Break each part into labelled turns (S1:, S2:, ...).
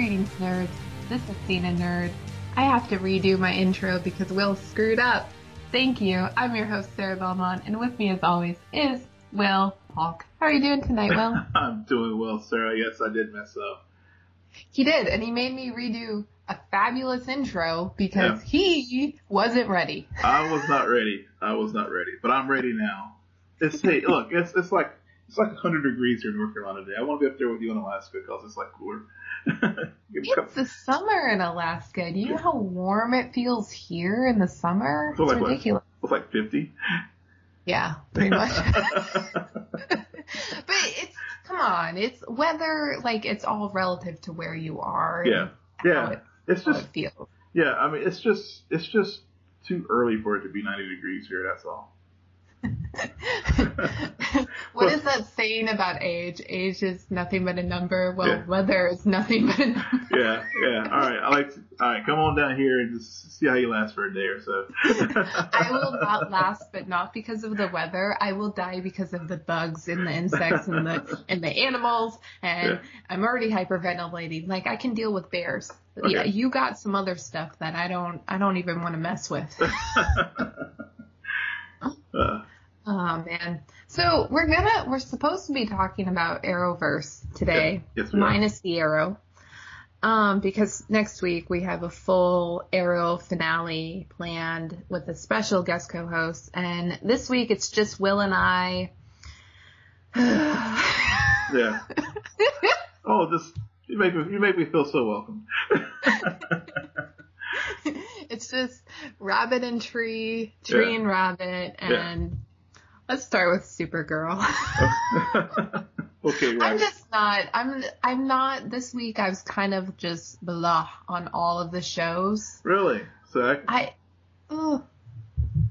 S1: Greetings, nerds. This is Cena Nerd. I have to redo my intro because Will screwed up. Thank you. I'm your host, Sarah Belmont, and with me, as always, is Will Hawk. How are you doing tonight, Will?
S2: I'm doing well, Sarah. Yes, I did mess up.
S1: He did, and he made me redo a fabulous intro because
S2: Yeah.
S1: he wasn't ready.
S2: I was not ready. I was not ready, but I'm ready now. It's hey, look, it's it's like it's like 100 degrees here in North Carolina today. I want to be up there with you in Alaska because it's like cooler.
S1: It's the summer in Alaska. Do you know how warm it feels here in the summer? It's
S2: like what?
S1: ridiculous.
S2: It's like 50.
S1: Yeah, pretty much. but it's come on, it's weather like it's all relative to where you are.
S2: yeah, yeah.
S1: it,
S2: It's just
S1: it feels.
S2: yeah. I mean, it's just it's just too early for it to be 90 degrees here. That's all.
S1: what is that saying about age? Age is nothing but a number. Well,
S2: Yeah.
S1: weather is nothing but a number.
S2: Yeah, yeah. All right. I like. To, all right, come on down here and just see how you last for a day or so.
S1: I will not last, but not because of the weather. I will die because of the bugs and the insects and the and the animals. And
S2: Yeah.
S1: I'm already hyperventilating. Like I can deal with bears.
S2: Okay.
S1: Yeah, you got some other stuff that I don't. I don't even want to mess with.
S2: Uh,
S1: Oh man. So we're gonna we're supposed to be talking about Arrowverse today.
S2: yes,
S1: minus the Arrow. Um, because next week we have a full Arrow finale planned with a special guest co-host, and this week it's just Will and I.
S2: Yeah. Oh, just you make me you make me feel so welcome.
S1: it's just Rabbit and Tree, Tree
S2: Yeah.
S1: and Rabbit, and let's start with Supergirl.
S2: okay,
S1: I'm just not. I'm. I'm not. This week I was kind of just blah on all of the shows.
S2: Really? So I,
S1: I. Ugh.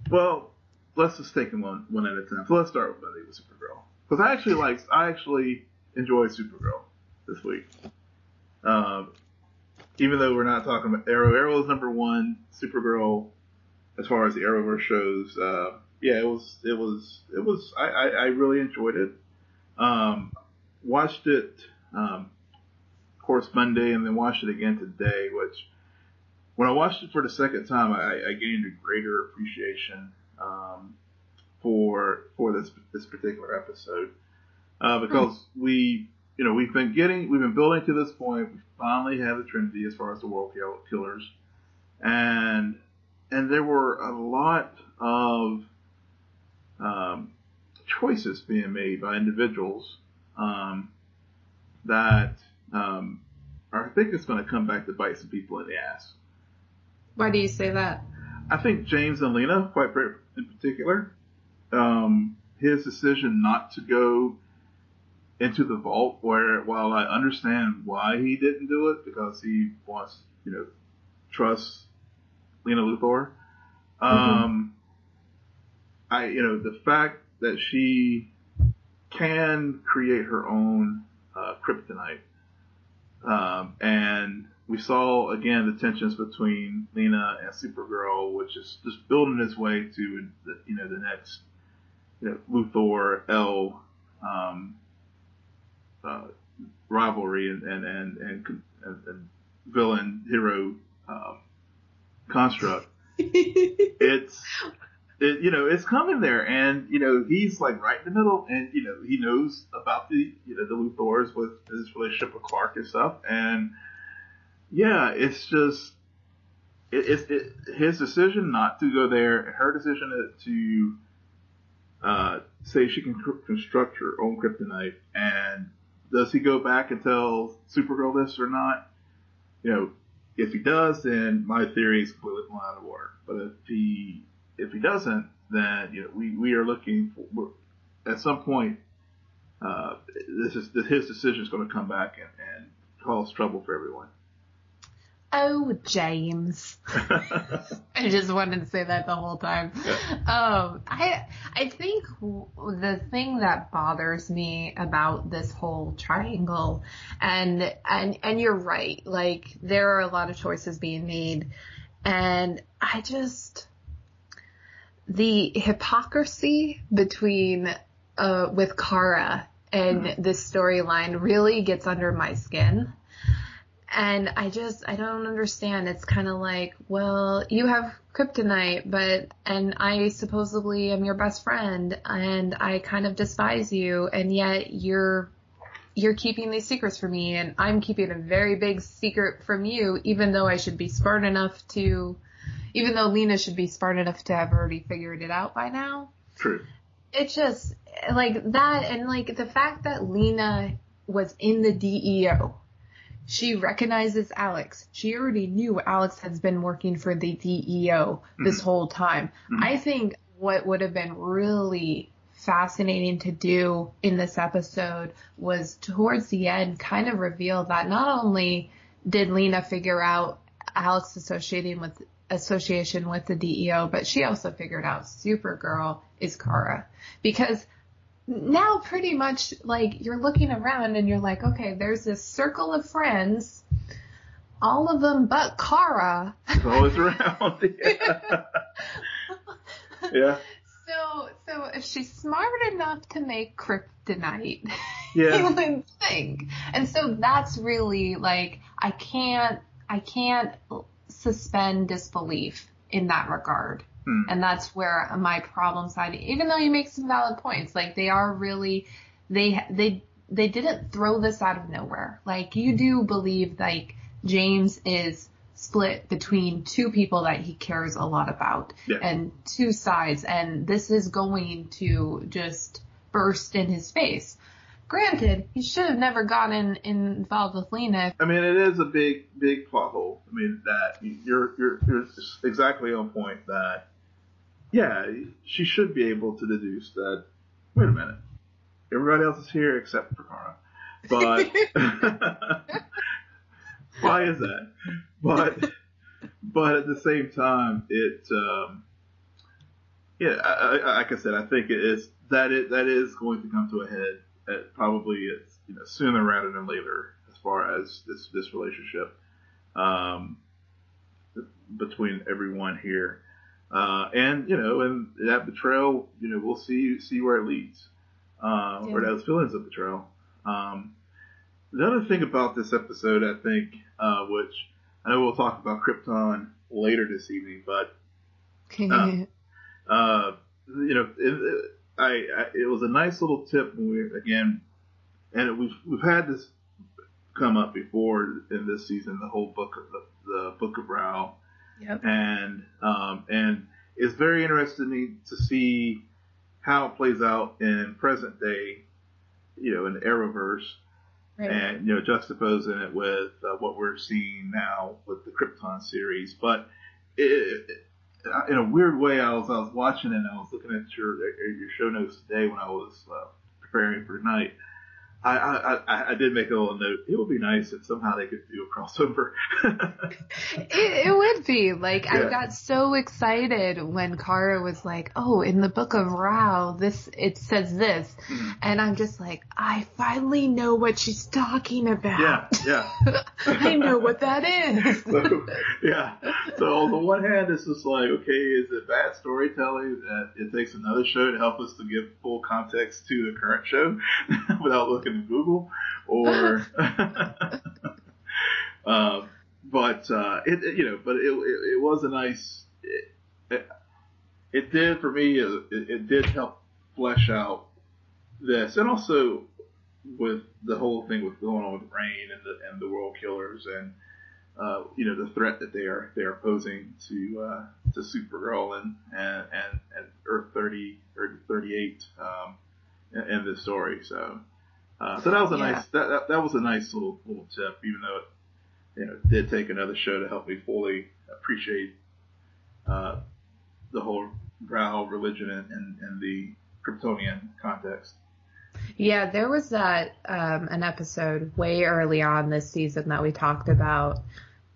S2: well, let's just take them one one at a time. So let's start with Buddy with Supergirl because I actually like I actually enjoy Supergirl this week. Um, even though we're not talking about Arrow, Arrow is number one. Supergirl, as far as the Arrowverse shows, uh, yeah, it was it was it was I, I, I really enjoyed it. Um, watched it, um, of course, Monday, and then watched it again today. Which, when I watched it for the second time, I, I gained a greater appreciation um, for for this this particular episode uh, because we, you know, we've been getting, we've been building to this point. We finally have the Trinity as far as the World Killers, and and there were a lot of um, choices being made by individuals um, that um, I think it's going to come back to bite some people in the ass.
S1: Why do you say that?
S2: I think James and Lena, quite in particular, um, his decision not to go into the vault, where while I understand why he didn't do it, because he wants, you know, trust Lena Luthor. Um, I, you know, the fact that she can create her own uh, kryptonite, um, and we saw again the tensions between Lena and Supergirl, which is just building its way to the, you know the next you know, Luthor L um, uh, rivalry and and and and, and, villain hero um, construct. It's it, you know it's coming there, and you know he's like right in the middle, and you know he knows about the you know the Luthors with his relationship with Clark and stuff, and yeah, it's just it, it's it, his decision not to go there, her decision to uh, say she can cr- construct her own kryptonite, and does he go back and tell Supergirl this or not? You know, if he does, then my theory is completely blown out of water. But if he if he doesn't, then you know we, we are looking for at some point. Uh, this is his decision is going to come back and, and cause trouble for everyone.
S1: Oh, James. I just wanted to say that the whole time. Um, I I think w- the thing that bothers me about this whole triangle, and and and you're right. Like there are a lot of choices being made, and I just the hypocrisy between uh with Kara and this storyline really gets under my skin. And I just, I don't understand. It's kind of like, well, you have kryptonite, but, and I supposedly am your best friend and I kind of despise you and yet you're, you're keeping these secrets from me and I'm keeping a very big secret from you, even though I should be smart enough to, even though Lena should be smart enough to have already figured it out by now.
S2: True.
S1: It just, like that and like the fact that Lena was in the DEO she recognizes Alex. She already knew Alex has been working for the DEO this mm-hmm. whole time. Mm-hmm. I think what would have been really fascinating to do in this episode was towards the end kind of reveal that not only did Lena figure out Alex associating with association with the DEO, but she also figured out Supergirl is Kara because now pretty much like you're looking around and you're like, okay, there's this circle of friends, all of them but Kara.
S2: Always around. Yeah. yeah.
S1: So, so if she's smart enough to make kryptonite,
S2: yeah.
S1: you would think. And so that's really like I can't, I can't suspend disbelief in that regard. Hmm. And that's where my problem side, even though you make some valid points, like they are really, they, they, they didn't throw this out of nowhere. Like you do believe like James is split between two people that he cares a lot about
S2: yeah.
S1: and two sides and this is going to just burst in his face. Granted, he should have never gotten involved with Lena.
S2: I mean, it is a big, big plot hole. I mean, that you're, you're, you're exactly on point that yeah, she should be able to deduce that. Wait a minute, everybody else is here except for Kara. But why is that? But but at the same time, it um, yeah, I, I, like I said, I think it is that it that is going to come to a head. At probably it's you know sooner rather than later as far as this this relationship um, between everyone here. Uh, and you know, and that betrayal, you know, we'll see see where it leads, uh, yeah. or those feelings of betrayal. Um, the other thing about this episode, I think, uh, which I know we'll talk about Krypton later this evening, but uh, uh, you know, it, I, I, it was a nice little tip when we again, and we've we've had this come up before in this season, the whole book of the, the book of Rao
S1: Yep.
S2: And um, and it's very interesting to see how it plays out in present day, you know, in the Arrowverse, right. and you know, juxtaposing it with uh, what we're seeing now with the Krypton series. But it, it, in a weird way, I was I was watching and I was looking at your your show notes today when I was uh, preparing for tonight I, I, I did make a little note. It would be nice if somehow they could do a crossover.
S1: it, it would be like yeah. I got so excited when Kara was like, "Oh, in the book of Rao, this it says this," mm-hmm. and I'm just like, "I finally know what she's talking about."
S2: Yeah, yeah.
S1: I know what that is.
S2: so, yeah. So on the one hand, it's just like, okay, is it bad storytelling that it takes another show to help us to give full context to the current show without looking in Google, or uh, but uh, it, it, you know, but it, it, it was a nice. It, it, it did for me. It, it did help flesh out this, and also with the whole thing with going on with Reign and the and the World Killers and. Uh, you know the threat that they are they are posing to uh, to Supergirl and and and, and Earth 30 or 38 um, in, in this story. So uh, so that was a yeah. nice that, that, that was a nice little little tip, even though it you know did take another show to help me fully appreciate uh, the whole Rao religion and, and, and the Kryptonian context.
S1: Yeah, there was that um, an episode way early on this season that we talked about,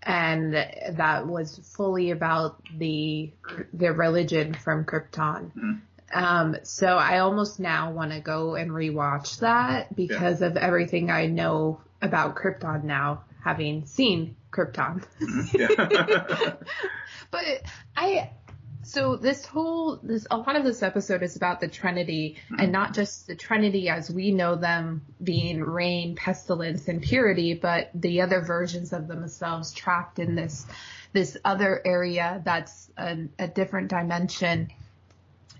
S1: and that was fully about the the religion from Krypton. Mm-hmm. Um, so I almost now want to go and rewatch that because yeah. of everything I know about Krypton now, having seen Krypton.
S2: Mm-hmm.
S1: but I, So this whole this a lot of this episode is about the Trinity and not just the Trinity as we know them being Reign, pestilence, and purity, but the other versions of themselves trapped in this this other area that's a, a different dimension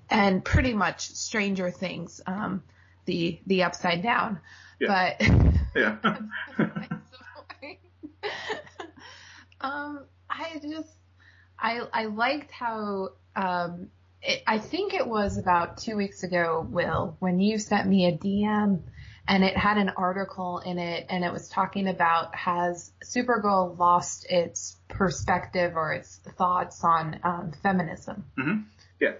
S1: and pretty much Stranger Things, um, the the upside down.
S2: Yeah.
S1: But
S2: Yeah.
S1: um, I just I I liked how um it, I think it was about two weeks ago, Will, when you sent me a DM and it had an article in it and it was talking about has Supergirl lost its perspective or its thoughts on um, feminism.
S2: hmm Yeah.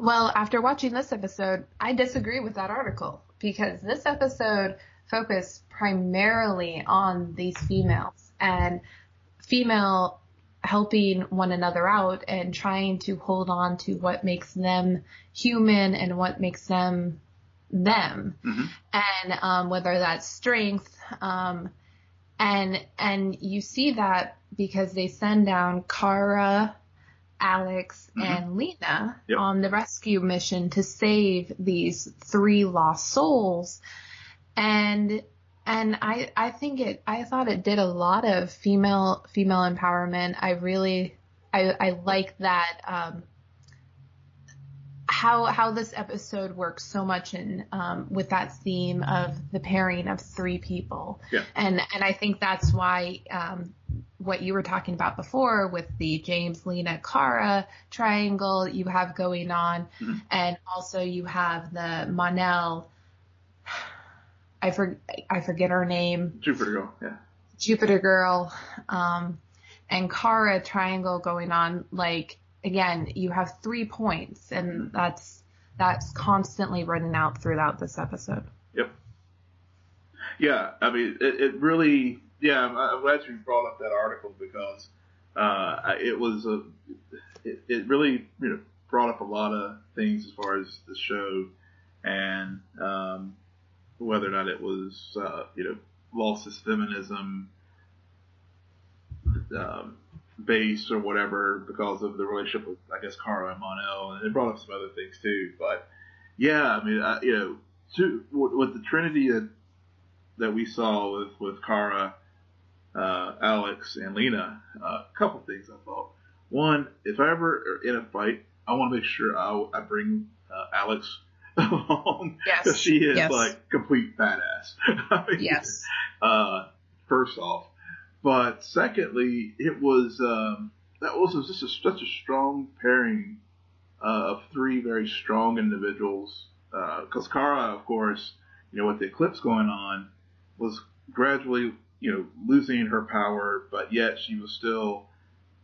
S1: Well, after watching this episode, I disagree with that article because this episode focused primarily on these females and female helping one another out and trying to hold on to what makes them human and what makes them them.
S2: Hmm
S1: and um, whether that's strength um, and and you see that because they send down Kara, Alex,
S2: Mhm.
S1: and Lena
S2: Yep.
S1: on the rescue mission to save these three lost souls, and and I I think it I thought it did a lot of female female empowerment. I really I I like that. Um, how how this episode works so much in um, with that theme of the pairing of three people,
S2: Yeah.
S1: and and I think that's why um, what you were talking about before with the James Lena Kara triangle you have going on,
S2: Mhm.
S1: and also you have the Mon-El. I for, I forget her name.
S2: Jupiter Girl. Yeah.
S1: Jupiter Girl, um, and Kara triangle going on. Like again, you have three points, and that's that's constantly written out throughout this episode.
S2: Yep. Yeah, I mean, it, it really. Yeah, I'm, I'm glad you brought up that article because uh, it was a. It, it really you know brought up a lot of things as far as the show, and um, whether or not it was uh, you know lost its feminism um, base or whatever because of the relationship with I guess Kara and Mon-El, and it brought up some other things too. But yeah, I mean, I, you know, to, with with the Trinity that that we saw with with Kara, uh, Alex, and Lena, uh, a couple things I thought. One, if I ever are in a fight, I want to make sure I, I bring uh, Alex along
S1: Yes.
S2: because she is
S1: Yes.
S2: like complete badass. I mean,
S1: Yes.
S2: uh, first off. But secondly, it was um, that was just a, such a strong pairing uh, of three very strong individuals. Because Kara, of course, you know, with the eclipse going on, was gradually, you know, losing her power, but yet she was still,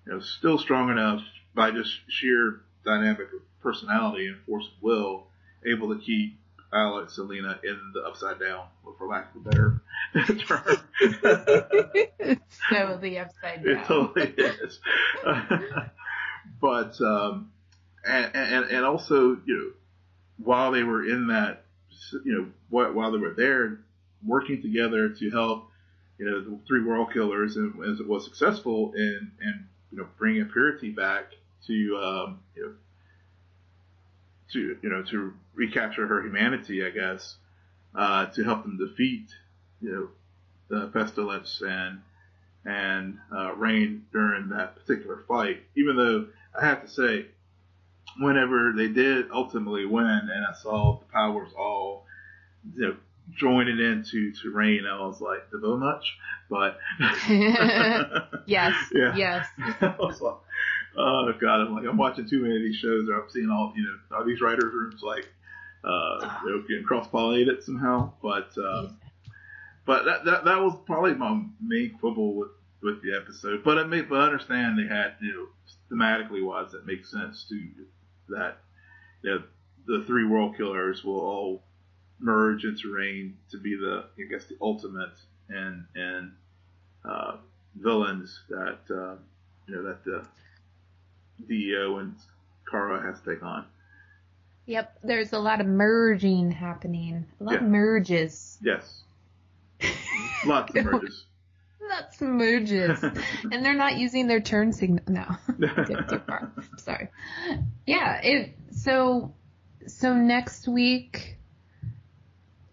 S2: you know, still strong enough by just sheer dynamic of personality and force of will, able to keep Alex and Lena in the upside down, for lack of a better term.
S1: so the upside down.
S2: It totally is. but um, and, and and also you know while they were in that you know wh- while they were there working together to help you know the three world killers and as it was successful in in you know bringing purity back to um, you know to you know to recapture her humanity I guess uh, to help them defeat you know the pestilence and and uh, Reign during that particular fight. Even though I have to say, whenever they did ultimately win, and I saw the powers all, you know, joining into to Reign, I was like, did much? But
S1: yes.
S2: Yeah.
S1: Yes.
S2: I was like, oh god, I'm like, I'm watching too many of these shows, or I'm seeing all, you know, are these writers' rooms like, uh, you know, getting cross pollinated somehow? But uh, but that, that that was probably my main quibble with with the episode. But it made, but I understand they had you know thematically wise that makes sense to that you know, the three world killers will all merge into Reign to be the I guess the ultimate and and uh, villains that uh, you know that the DEO and Kara has to take on.
S1: Yep. There's a lot of merging happening. A lot of merges.
S2: Yes, lots of merges.
S1: not smooches. and they're not using their turn signal. No, too far. Sorry. Yeah. It. So. So next week,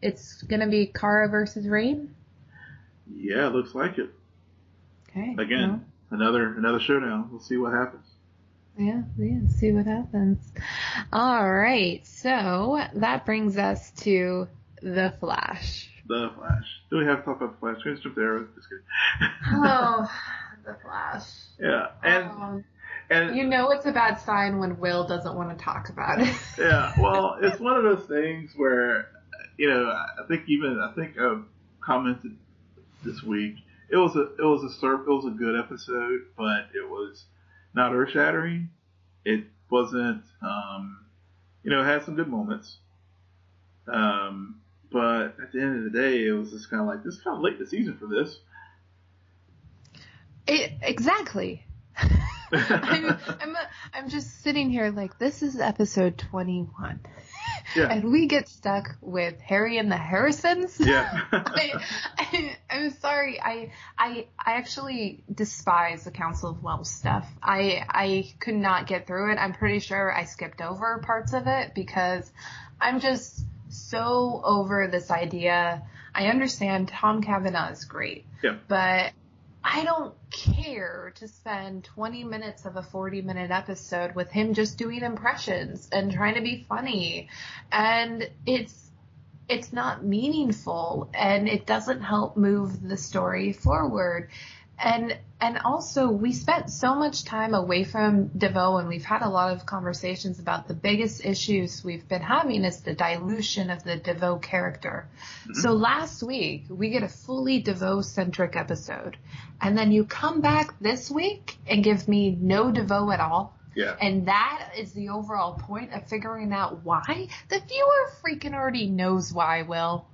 S1: it's gonna be Kara versus Reign.
S2: Yeah, looks like it.
S1: Okay.
S2: Again, well. another another showdown. We'll see what happens.
S1: Yeah, yeah, see what happens. All right, so that brings us to the Flash.
S2: The Flash. Do we have to talk about the Flash? Can we jump there? Just kidding.
S1: oh, the Flash.
S2: Yeah, and um, and
S1: you know it's a bad sign when Will doesn't want to talk about it.
S2: yeah, well, it's one of those things where you know I think even I think I commented this week. It was a it was a it was a good episode, but it was not earth shattering. It wasn't, um, you know, it had some good moments. Um, but at the end of the day, it was just kind of like, this is kind of late the season for this.
S1: It, exactly. I'm, I'm, I'm just sitting here like, this is episode 21. Yeah. And we get stuck with Harry and the Harrisons.
S2: Yeah.
S1: I, I, I'm sorry. I, I, I actually despise the Council of Wells stuff. I, I could not get through it. I'm pretty sure I skipped over parts of it because I'm just so over this idea. I understand Tom Cavanagh is great.
S2: Yeah.
S1: But I don't care to spend 20 minutes of a 40 minute episode with him just doing impressions and trying to be funny. And it's, it's not meaningful and it doesn't help move the story forward. And and also we spent so much time away from DeVoe and we've had a lot of conversations about the biggest issues we've been having is the dilution of the DeVoe character. Mm-hmm. So last week we get a fully DeVoe centric episode and then you come back this week and give me no DeVoe at all.
S2: Yeah.
S1: And that is the overall point of figuring out why. The viewer freaking already knows why, Will.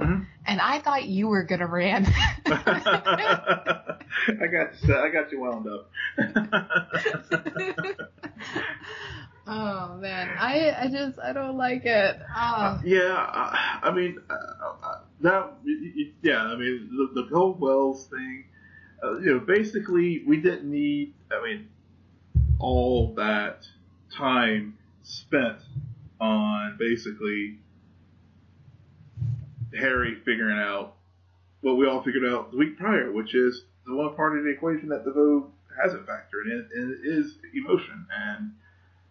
S1: Mm-hmm. And I thought you were gonna ran.
S2: I got. I got you wound up.
S1: oh man, I I just I don't like it. Oh. Uh,
S2: yeah, I, I mean uh, uh that yeah, I mean the, the whole Wells thing. Uh, you know, basically we didn't need. I mean, all that time spent on basically Harry figuring out what we all figured out the week prior, which is the one part of the equation that DeVoe hasn't factored in, and is emotion and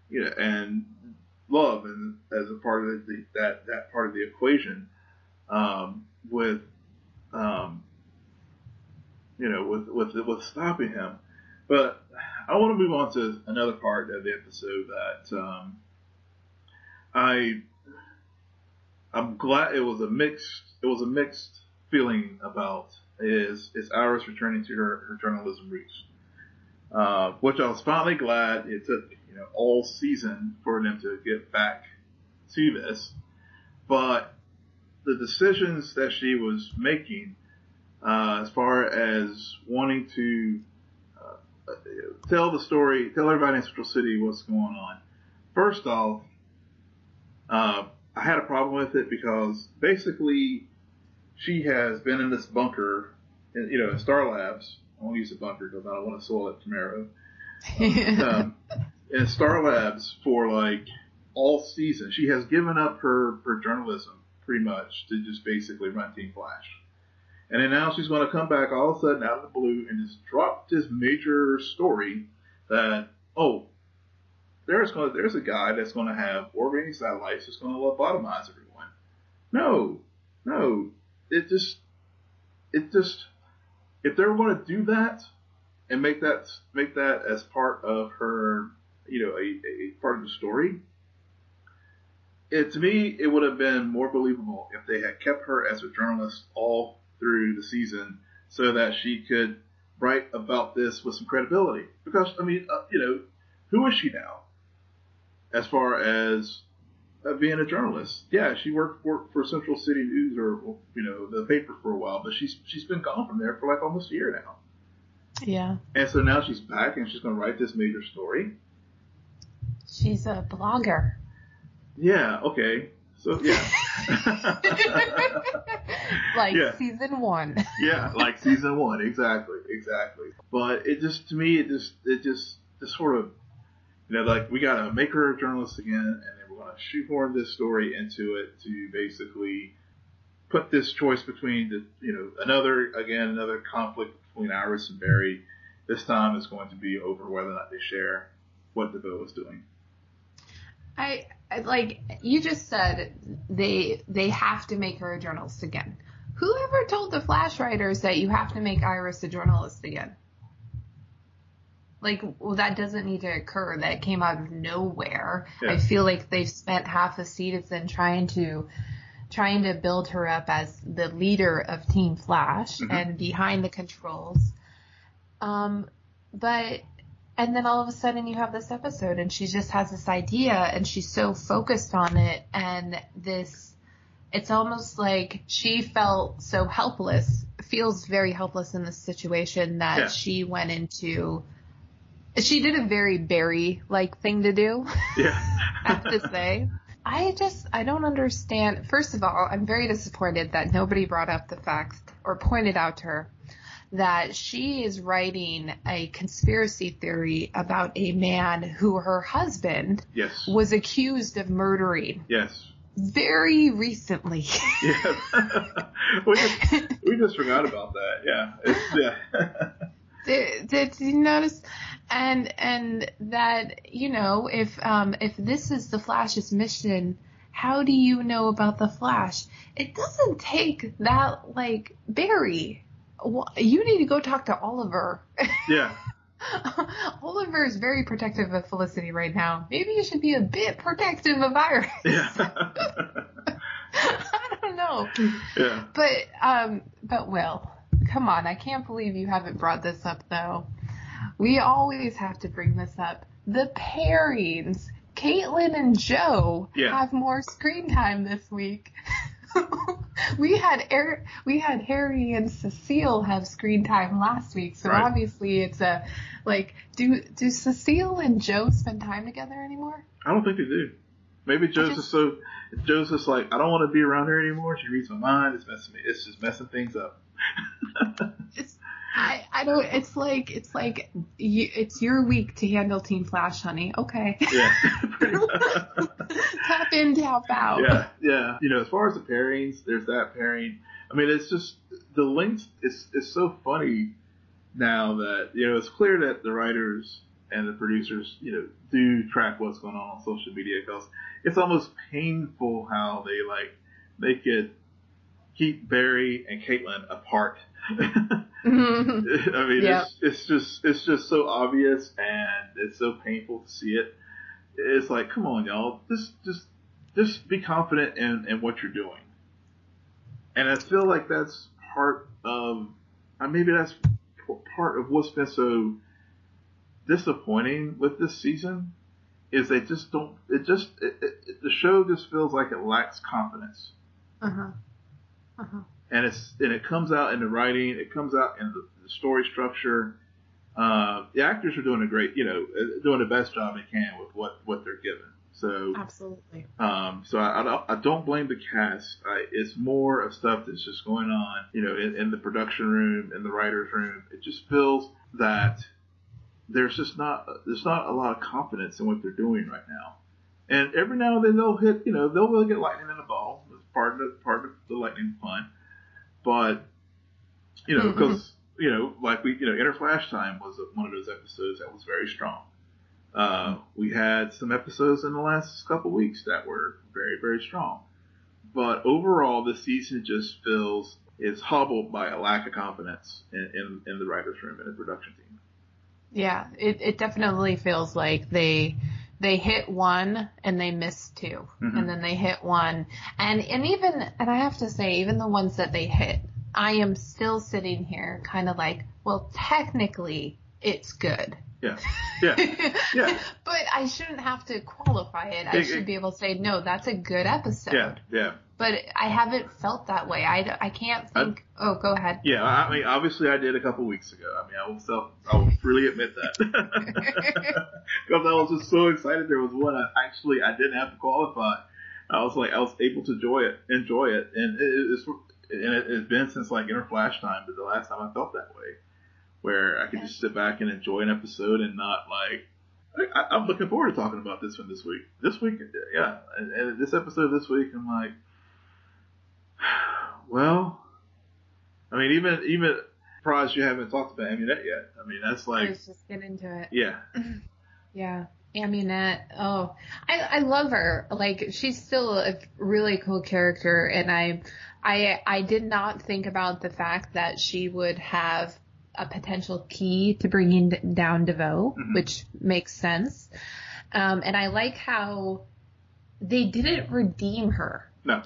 S2: you know and love and as a part of the, that that part of the equation um, with um, you know with with with stopping him. But I want to move on to another part of the episode that um, I I'm glad it was a mixed it was a mixed feeling about is is Iris returning to her, her journalism roots. Uh, which I was finally glad it took you know all season for them to get back to this, but the decisions that she was making uh, as far as wanting to uh, tell the story, tell everybody in Central City what's going on. First off, uh, I had a problem with it because basically she has been in this bunker, in, you know, in Star Labs. I won't use the bunker because I don't want to soil it tomorrow. um, in Star Labs for like all season. She has given up her, her journalism pretty much to just basically run Team Flash. And then now she's going to come back all of a sudden out of the blue and just drop this major story that, oh, there's going there's a guy that's going to have orbiting satellites that's going to lobotomize everyone. No, no, it just, it just, if they're going to do that and make that make that as part of her, you know, a, a part of the story, it to me it would have been more believable if they had kept her as a journalist all through the season, so that she could write about this with some credibility. Because I mean, uh, you know, who is she now? As far as uh, being a journalist. Yeah, she worked for, for Central City News or you know the paper for a while, but she's she's been gone from there for like almost a year now.
S1: Yeah.
S2: And so now she's back and she's going to write this major story.
S1: She's a blogger.
S2: Yeah. Okay. So yeah.
S1: like
S2: Yeah.
S1: season one.
S2: yeah, like season one, exactly, exactly. But it just to me, it just it just just sort of you know like we gotta make her a journalist again, and then we're gonna shoehorn this story into it to basically put this choice between the you know another again another conflict between Iris and Barry. This time is going to be over whether or not they share what DeVoe is doing.
S1: I, I like you just said they they have to make her a journalist again. Whoever told the Flash writers that you have to make Iris a journalist again? Like, well, that doesn't need to occur. That came out of nowhere.
S2: Yeah.
S1: I feel like they've spent half a season trying to trying to build her up as the leader of Team Flash
S2: Mhm.
S1: and behind the controls. Um, but and then all of a sudden you have this episode and she just has this idea and she's so focused on it and this it's almost like she felt so helpless feels very helpless in this situation that
S2: Yeah.
S1: she went into she did a very Barry like thing to do
S2: Yeah.
S1: I have to say. I just I don't understand. First of all, I'm very disappointed that nobody brought up the fact or pointed out to her that she is writing a conspiracy theory about a man who her husband
S2: yes.
S1: was accused of murdering
S2: Yes.
S1: very recently.
S2: Yeah. we just we just forgot about that. Yeah. It's, yeah.
S1: did, did you notice and and that you know if um if this is the flash's mission how do you know about the flash it doesn't take that like barry you need to go talk to oliver
S2: yeah.
S1: oliver is very protective of felicity right now maybe you should be a bit protective of iris
S2: Yeah.
S1: i don't know
S2: yeah.
S1: but um but Will, come on, I can't believe you haven't brought this up though. We always have to bring this up. The pairings. Caitlin and Joe
S2: Yeah.
S1: have more screen time this week. we had Eric, we had Harry and Cecile have screen time last week, so
S2: Right.
S1: obviously it's a like do do Cecile and Joe spend time together anymore?
S2: I don't think they do. Maybe Joe's
S1: just-
S2: just so Joe's just like I don't want to be around her anymore. She reads my mind. It's messing me. It's just messing things up.
S1: It's I, I don't it's like it's like you, it's your week to handle Team Flash, honey. Okay.
S2: yeah.
S1: Tap in, tap out.
S2: yeah. Yeah. You know, as far as the pairings, there's that pairing. I mean, it's just the links. It's it's so funny now that you know it's clear that the writers and the producers, you know, do track what's going on on social media because it's almost painful how they like they could keep Barry and Caitlin apart.
S1: Mhm.
S2: I mean,
S1: Yeah.
S2: it's, it's just it's just so obvious and it's so painful to see it. It's like, come on, y'all, just just just be confident in, in what you're doing. And I feel like that's part of, uh, maybe that's p- part of what's been so disappointing with this season is they just don't. It just it, it, it- the show just feels like it lacks confidence
S1: uh-huh. Uh-huh.
S2: And it's and it comes out in the writing, it comes out in the, the story structure. Uh, the actors are doing a great, you know, uh, doing the best job they can with what what they're given. So,
S1: Absolutely.
S2: um, so I, I don't I don't blame the cast. I, it's more of stuff that's just going on, you know, in, in the production room, in the writers' room. It just feels that there's just not there's not a lot of confidence in what they're doing right now. And every now and then they'll hit, you know, they'll, they'll get lightning in the ball. It's part of the, part of the lightning fun. But you know, because you know, like we, you know, Enter Flashtime was one of those episodes that was very strong. Uh, we had some episodes in the last couple weeks that were very, very strong. But overall, the season just feels is hobbled by a lack of confidence in, in, in the writers' room and the production team.
S1: Yeah, it, it definitely feels like they they hit one and they missed 2
S2: Mhm.
S1: and then they hit one and and even and I have to say even the ones that they hit, I am still sitting here kind of like, well, technically it's good.
S2: Yeah, yeah, yeah.
S1: but I shouldn't have to qualify it. I
S2: It-
S1: should
S2: it-
S1: be able to say, no, that's a good episode.
S2: yeah, yeah.
S1: But I haven't felt that way. I, I can't
S2: I-
S1: think. oh, go ahead.
S2: Yeah, I I mean, obviously, I did a couple weeks ago. I mean, I will self, I will freely admit that because I was just so excited. There was one I actually I didn't have to qualify. I was like, I was able to enjoy it, enjoy it, and it, it's and it, it's been since like Enter Flashtime, but the last time I felt that way, where I could just sit back and enjoy an episode and not like. I, I'm looking forward to talking about this one this week. This week, yeah, and, and this episode this week, I'm like, well, I mean, even even surprised you haven't talked about Amunet yet. I mean, that's like,
S1: Let's just get into it.
S2: yeah,
S1: Yeah. Amunet. Oh, I, I love her. Like she's still a really cool character and I, I, I did not think about the fact that she would have a potential key to bringing down DeVoe,
S2: Mhm.
S1: which makes sense. Um, and I like how they didn't redeem her.
S2: no,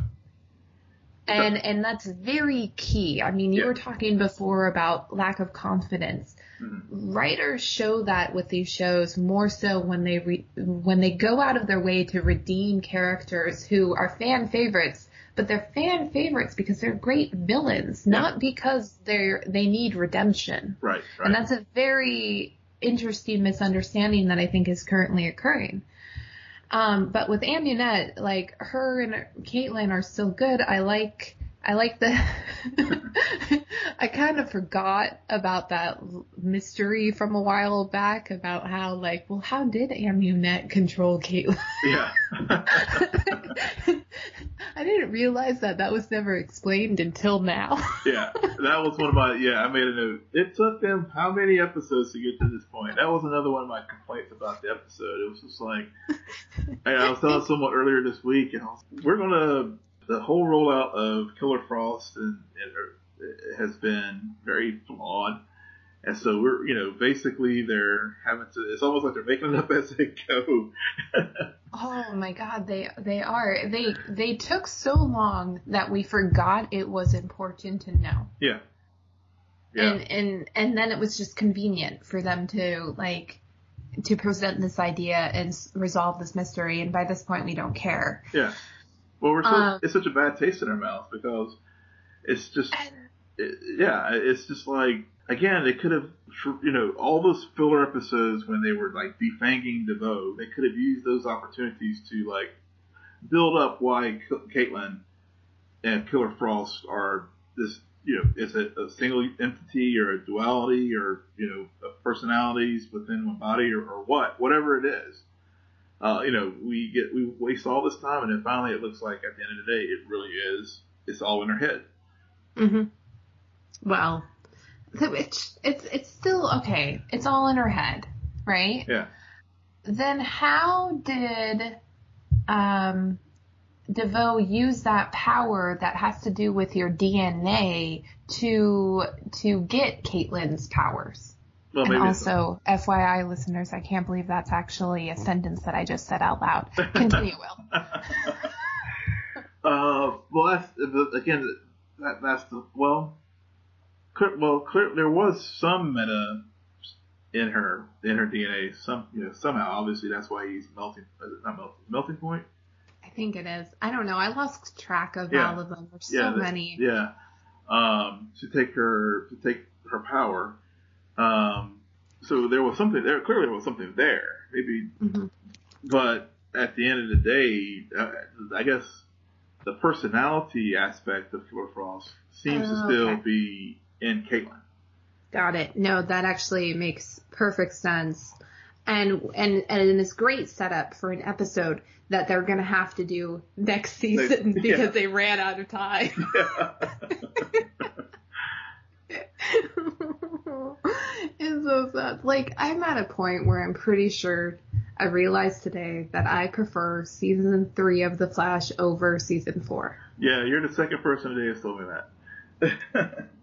S1: And, and that's very key. I mean, you
S2: Yeah.
S1: were talking before about lack of confidence
S2: Mhm.
S1: writers show that with these shows more so when they re- when they go out of their way to redeem characters who are fan favorites but they're fan favorites because they're great villains not because they're they need redemption
S2: right, right,
S1: and that's a very interesting misunderstanding that I think is currently occurring. Um, but with Amunet, like her and Caitlin are still good. I like, I like the, I kind of forgot about that mystery from a while back about how like, well, how did Amunet control Caitlin?
S2: yeah.
S1: I didn't realize that that was never explained until now.
S2: Yeah, that was one of my. Yeah, I made a note. It took them how many episodes to get to this point? That was another one of my complaints about the episode. It was just like, I was telling someone earlier this week, and I was, we're gonna the whole rollout of Killer Frost and, and it has been very flawed. And so we're, you know, basically they're having to. It's almost like they're making it up as they go.
S1: Oh my god, they they are. They they took so long that we forgot it was important to know.
S2: yeah. Yeah.
S1: And and and then it was just convenient for them to like to present this idea and resolve this mystery and by this point we don't care.
S2: Yeah. Well, we're so,
S1: Um,
S2: it's such a bad taste in our mouth because it's just,
S1: And
S2: it, yeah, it's just like again, they could have, you know, all those filler episodes when they were like defanging DeVoe, they could have used those opportunities to like build up why Caitlin and Killer Frost are this, you know, is it a single entity or a duality or you know, personalities within one body or, or what, whatever it is uh, you know, we get we waste all this time, and then finally it looks like at the end of the day, it really is. It's all in her head.
S1: hmm Well, so it's it's it's still okay. It's all in her head, right?
S2: Yeah.
S1: Then how did um, DeVoe use that power that has to do with your DNA to to get Caitlin's powers?
S2: Well,
S1: and also, FYI, listeners, I can't believe that's actually a sentence that I just said out loud. Continue, Will.
S2: uh, well, that's again. That, that's the well. Well, clear, there was some meta in her in her DNA. Some you know somehow obviously that's why he's melting. Not melting? Melting point.
S1: I think it is. I don't know. I lost track of
S2: Yeah.
S1: all of them. There's so
S2: yeah, that-
S1: many.
S2: Yeah. Um, to take her to take her power. Um, so there was something there. Clearly, there was something there. Maybe
S1: Mhm.
S2: but at the end of the day, uh, I guess the personality aspect of Killer Frost seems to
S1: Oh,
S2: still
S1: okay.
S2: be in Caitlin.
S1: Got it. No, that actually makes perfect sense. And and and it's great setup for an episode that they're gonna have to do next season
S2: yeah.
S1: because they ran out of time. it's so sad. Like I'm at a point where I'm pretty sure I realized today that I prefer season three of The Flash over season four.
S2: yeah, you're the second person today who's told me that.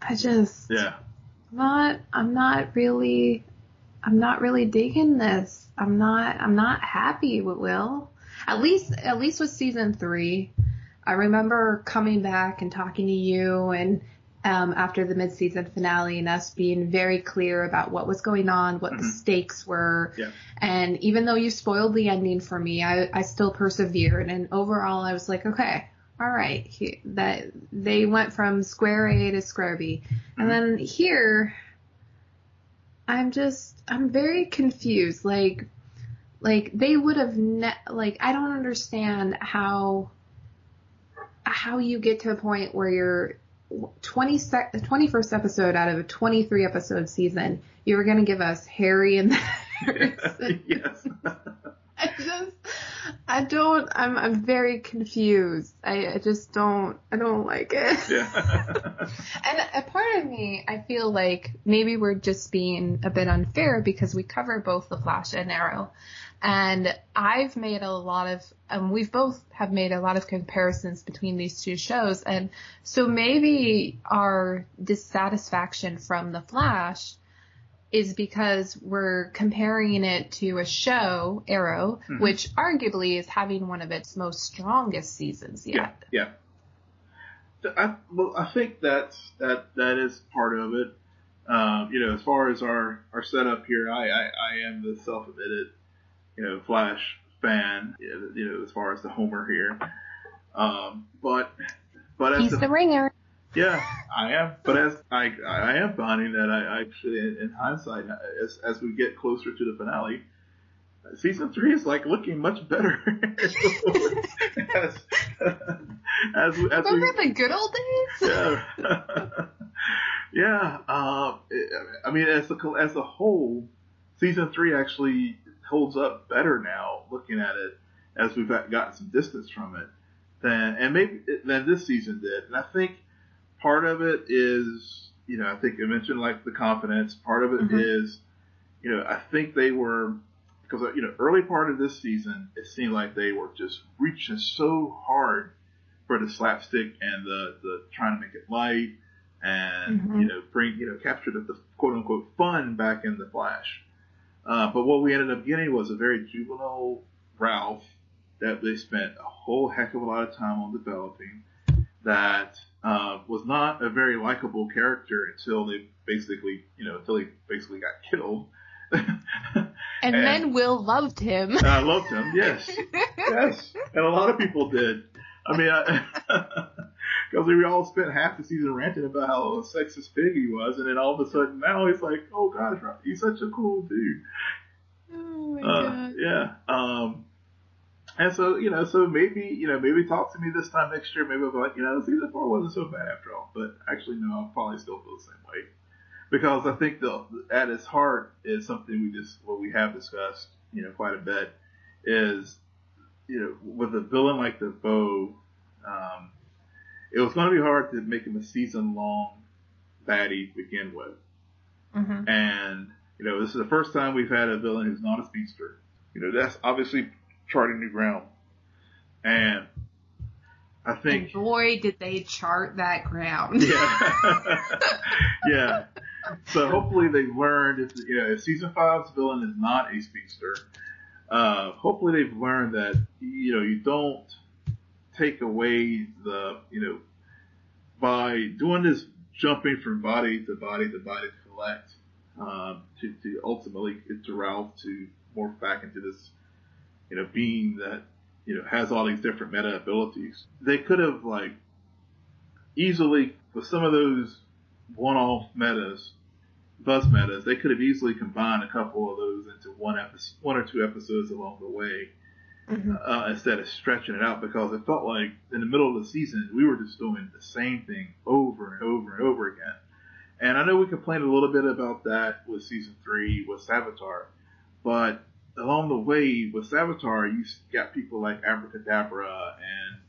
S1: I just
S2: yeah,
S1: I'm not I'm not really I'm not really digging this. I'm not I'm not happy with Will. At least at least with season three. I remember coming back and talking to you and um, after the mid-season finale and us being very clear about what was going on, what the
S2: Mhm.
S1: stakes were.
S2: Yeah.
S1: And even though you spoiled the ending for me, I, I still persevered. And overall, I was like, okay, all right, he, that they went from square A to square B. And
S2: Mhm.
S1: then here, I'm just, I'm very confused. Like, like they would have ne- like I don't understand how how you get to a point where you're 20 sec- 21st episode out of a 23 episode season, you were going to give us Harry and the
S2: yes.
S1: I just, I don't, I'm, I'm very confused. I, I just don't, I don't like it.
S2: Yeah.
S1: And a part of me, I feel like maybe we're just being a bit unfair because we cover both The Flash and Arrow. And I've made a lot of, um, we've both have made a lot of comparisons between these two shows. And so maybe our dissatisfaction from The Flash is because we're comparing it to a show, Arrow,
S2: Mhm.
S1: which arguably is having one of its most strongest seasons yet.
S2: Yeah. Yeah. I, well, I think that's that that is part of it. Um, you know, as far as our our setup here, I I, I am the self-admitted, you know, Flash fan. You know, as far as the Homer here. Um, but but as
S1: He's
S2: the,
S1: the ringer.
S2: Yeah, I am. But as I I am finding that I actually, in, in hindsight, as as we get closer to the finale, season three is like looking much better. as as, we- as we,
S1: Remember the good old days?
S2: yeah, yeah. Um, it- I mean, as a as a whole, season three actually holds up better now. Looking at it, as we've gotten some distance from it, than and maybe than this season did. And I think part of it is, you know, I think I mentioned like the confidence. Part of it is,
S1: Mhm.
S2: you know, I think they were because you know early part of this season, it seemed like they were just reaching so hard for the slapstick and the the trying to make it light and
S1: Mhm.
S2: you know bring you know capture the, the quote unquote fun back in the Flash. Uh, but what we ended up getting was a very juvenile Ralph that they spent a whole heck of a lot of time on developing. That uh, was not a very likable character until they basically, you know, until he basically got killed.
S1: And,
S2: And-
S1: then Will loved him.
S2: I loved him, yes, yes, and a lot of people did. I mean, because we all spent half the season ranting about how sexist pig he was, and then all of a sudden now he's like, oh gosh, he's such a cool dude.
S1: oh my
S2: Uh,
S1: god.
S2: yeah. Um, and so, you know, so maybe, you know, maybe talk to me this time next year. Maybe I'll be like, you know, season four wasn't so bad after all. But actually, no, I'll probably still feel the same way. Because I think the, at its heart is something we just, what we have discussed, you know, quite a bit is, you know, with a villain like DeVoe, um, it was going to be hard to make him a season long baddie to begin with.
S1: hmm
S2: And, you know, this is the first time we've had a villain who's not a speedster. You know, that's obviously charting new ground. And I
S1: And
S2: think,
S1: boy, did they chart that ground.
S2: yeah, yeah. So hopefully they've learned, if, you know, if season five's villain is not a speedster, uh, hopefully they've learned that, you know, you don't take away the, you know, by doing this jumping from body to body to body to collect, um, to, to ultimately get to Ralph to morph back into this, you know, being that, you know, has all these different meta abilities. They could have like easily with some of those one-off metas, bus metas, they could have easily combined a couple of those into one episode, one or two episodes along the way
S1: hmm
S2: uh, instead of stretching it out because it felt like in the middle of the season we were just doing the same thing over and over and over again. And I know we complained a little bit about that with season three with Savitar, but along the way with Savitar, you got people like Abracadabra and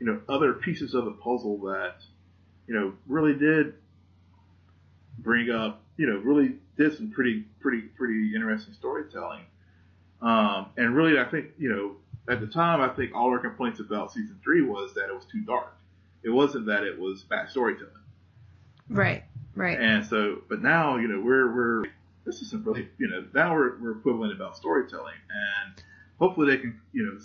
S2: you know other pieces of the puzzle that you know really did bring up you know really did some pretty pretty pretty interesting storytelling. Um, and really, I think, you know, at the time, I think all our complaints about season three was that it was too dark. It wasn't that it was bad storytelling.
S1: Right, right.
S2: And so, but now, you know, we're, we're, this isn't really, you know, now we're, we're equivalent about storytelling. And hopefully they can, you know,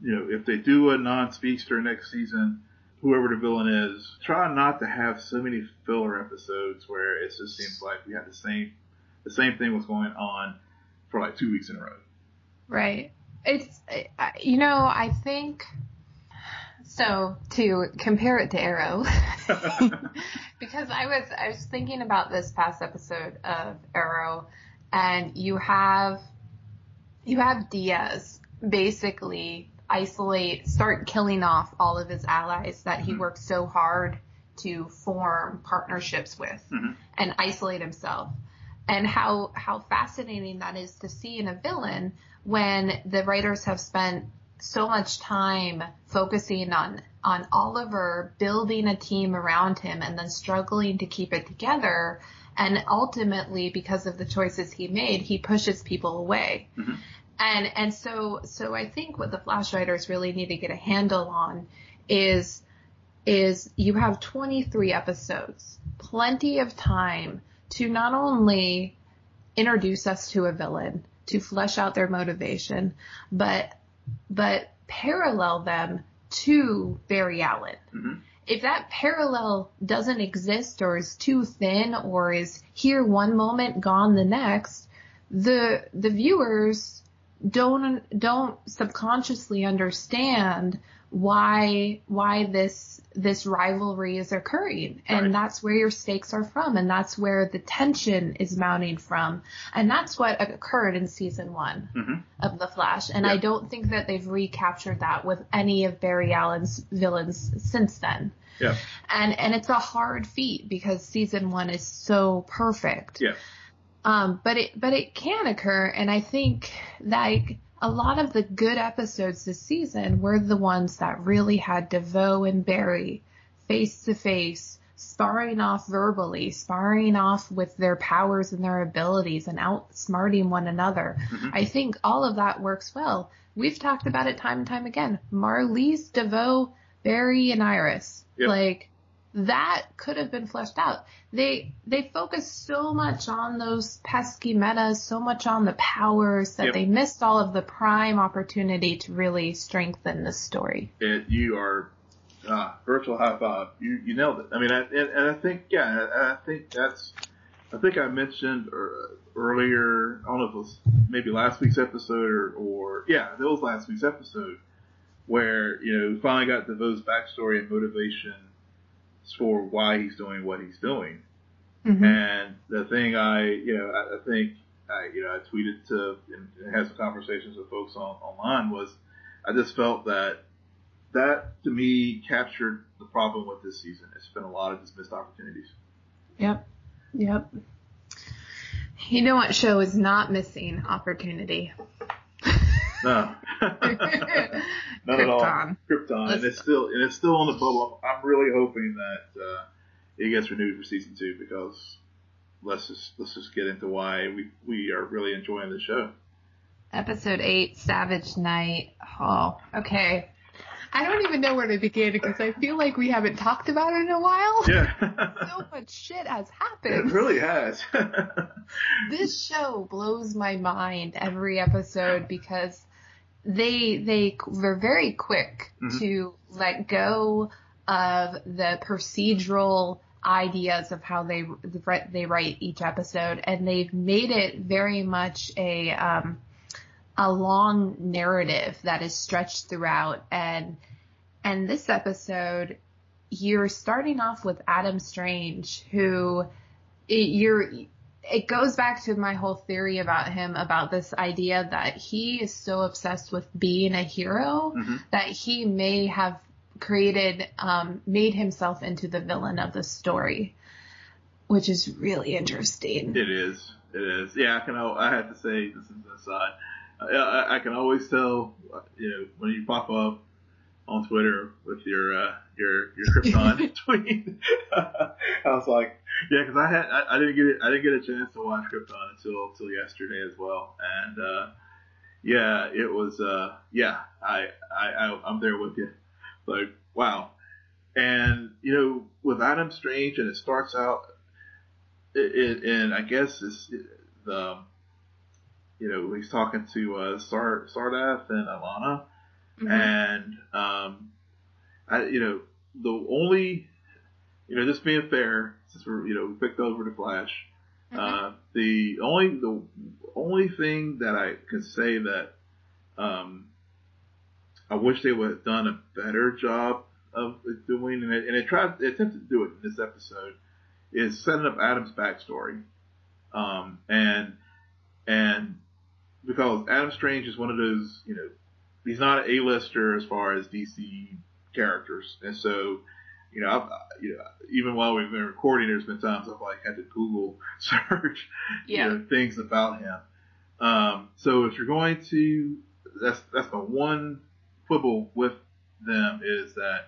S2: you know, if they do a non-speedster next season, whoever the villain is, try not to have so many filler episodes where it just seems like we had the same, the same thing was going on for like two weeks in a row.
S1: Right. It's, you know, I think, so to compare it to Arrow, because I was, I was thinking about this past episode of Arrow and you have, you have Diaz basically isolate, start killing off all of his allies that he
S2: Mhm.
S1: worked so hard to form partnerships with
S2: Mhm.
S1: and isolate himself. And how, how fascinating that is to see in a villain when the writers have spent so much time focusing on, on Oliver building a team around him and then struggling to keep it together. And ultimately, because of the choices he made, he pushes people away.
S2: Mhm.
S1: And, and so, so I think what the Flash writers really need to get a handle on is, is you have 23 episodes, plenty of time to not only introduce us to a villain, to flesh out their motivation, but, but parallel them to Barry Allen.
S2: Mhm.
S1: If that parallel doesn't exist or is too thin or is here one moment, gone the next, the, the viewers don't, don't subconsciously understand why, why this, this rivalry is occurring. And
S2: Right.
S1: that's where your stakes are from. And that's where the tension is mounting from. And that's what occurred in season one
S2: Mhm.
S1: of The Flash. And
S2: Yeah.
S1: I don't think that they've recaptured that with any of Barry Allen's villains since then.
S2: Yeah.
S1: And, and it's a hard feat because season one is so perfect.
S2: Yeah.
S1: Um, but it, but it can occur. And I think like a lot of the good episodes this season were the ones that really had DeVoe and Barry face to face, sparring off verbally, sparring off with their powers and their abilities and outsmarting one another.
S2: Mhm.
S1: I think all of that works well. We've talked about it time and time again. Marlize, DeVoe, Barry, and Iris.
S2: Yep.
S1: Like, that could have been fleshed out. They they focus so much on those pesky metas, so much on the powers that
S2: Yep.
S1: they missed all of the prime opportunity to really strengthen the story.
S2: It, you are uh, virtual high five. You you nailed it. I mean, I, and, and I think yeah, I, I think that's. I think I mentioned er, earlier. I don't know if it was maybe last week's episode or, or yeah, it was last week's episode where you know we finally got DeVoe's backstory and motivation for why he's doing what he's doing.
S1: Mm-hmm.
S2: And the thing I, you know, I, I think, I, you know, I tweeted to and, and had some conversations with folks on, online was, I just felt that that to me captured the problem with this season. It's been a lot of just missed opportunities.
S1: Yep. Yep. You know what show is not missing opportunity?
S2: No, not at all.
S1: Krypton.
S2: Krypton, and
S1: Let's-
S2: it's still and it's still on the bubble. I'm really hoping that uh, it gets renewed for season two because let's just let's just get into why we we are really enjoying the show.
S1: Episode 8, Savage Night. Oh, okay. I don't even know where to begin because I feel like we haven't talked about it in a while.
S2: Yeah.
S1: So much shit has happened.
S2: It really has.
S1: This show blows my mind every episode because they they were very quick
S2: Mhm.
S1: to let go of the procedural ideas of how they they write each episode and they've made it very much a um a long narrative that is stretched throughout and and this episode you're starting off with Adam Strange who you're it goes back to my whole theory about him about this idea that he is so obsessed with being a hero
S2: Mhm.
S1: that he may have created um made himself into the villain of the story which is really interesting
S2: It is. It is. Yeah, I can. I have to say this is an aside. I, I, can always tell, you know, when you pop up on Twitter with your uh, your your Krypton tweet. I was like, yeah, because I had I, I didn't get it. I didn't get a chance to watch Krypton until until yesterday as well, and uh, yeah, it was. Uh, yeah, I, I I I'm there with you. Like, wow. And you know, with Adam Strange, and it starts out it, it, and I guess it's it, the, you know, he's talking to uh, Sar Sardath and Alana,
S1: Mhm.
S2: and um, I, you know, the only, you know, just being fair, since we're, you know, we picked over the Flash, uh, the only the only thing that I can say that um, I wish they would have done a better job of doing, and it, and it tried, it attempted to do it in this episode, is setting up Adam's backstory, um, and and because Adam Strange is one of those, you know, he's not an A-lister as far as DC characters, and so, you know, I've, you know, even while we've been recording, there's been times I've like had to Google search,
S1: Yeah.
S2: you know, things about him. Um, so if you're going to, that's that's the one quibble with them is that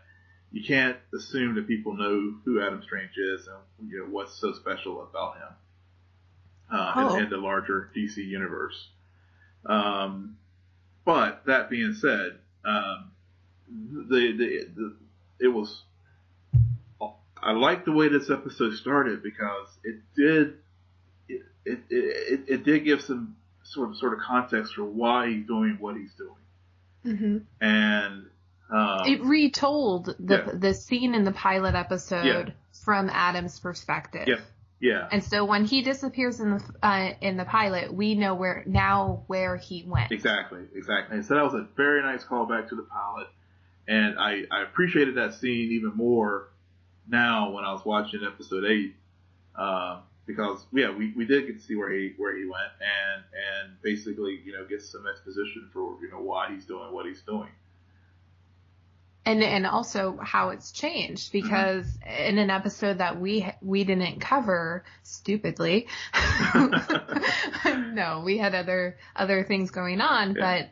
S2: you can't assume that people know who Adam Strange is and you know what's so special about him uh,
S1: Oh.
S2: in, in the larger DC universe. Um, but that being said, um, the, the the it was I like the way this episode started because it did it it, it, it did give some sort of sort of context for why he's doing what he's doing
S1: hmm
S2: and um,
S1: It retold the
S2: Yeah.
S1: the scene in the pilot episode
S2: Yeah.
S1: from Adam's perspective.
S2: Yeah. yeah
S1: And so when he disappears in the uh, in the pilot, we know where now where he went.
S2: Exactly, exactly. And so that was a very nice callback to the pilot, and I, I appreciated that scene even more now when I was watching episode eight, uh, because yeah, we, we did get to see where he where he went and and basically you know get some exposition for you know why he's doing what he's doing.
S1: and and also how it's changed because in an episode that we we didn't cover stupidly no we had other other things going on
S2: Yeah.
S1: but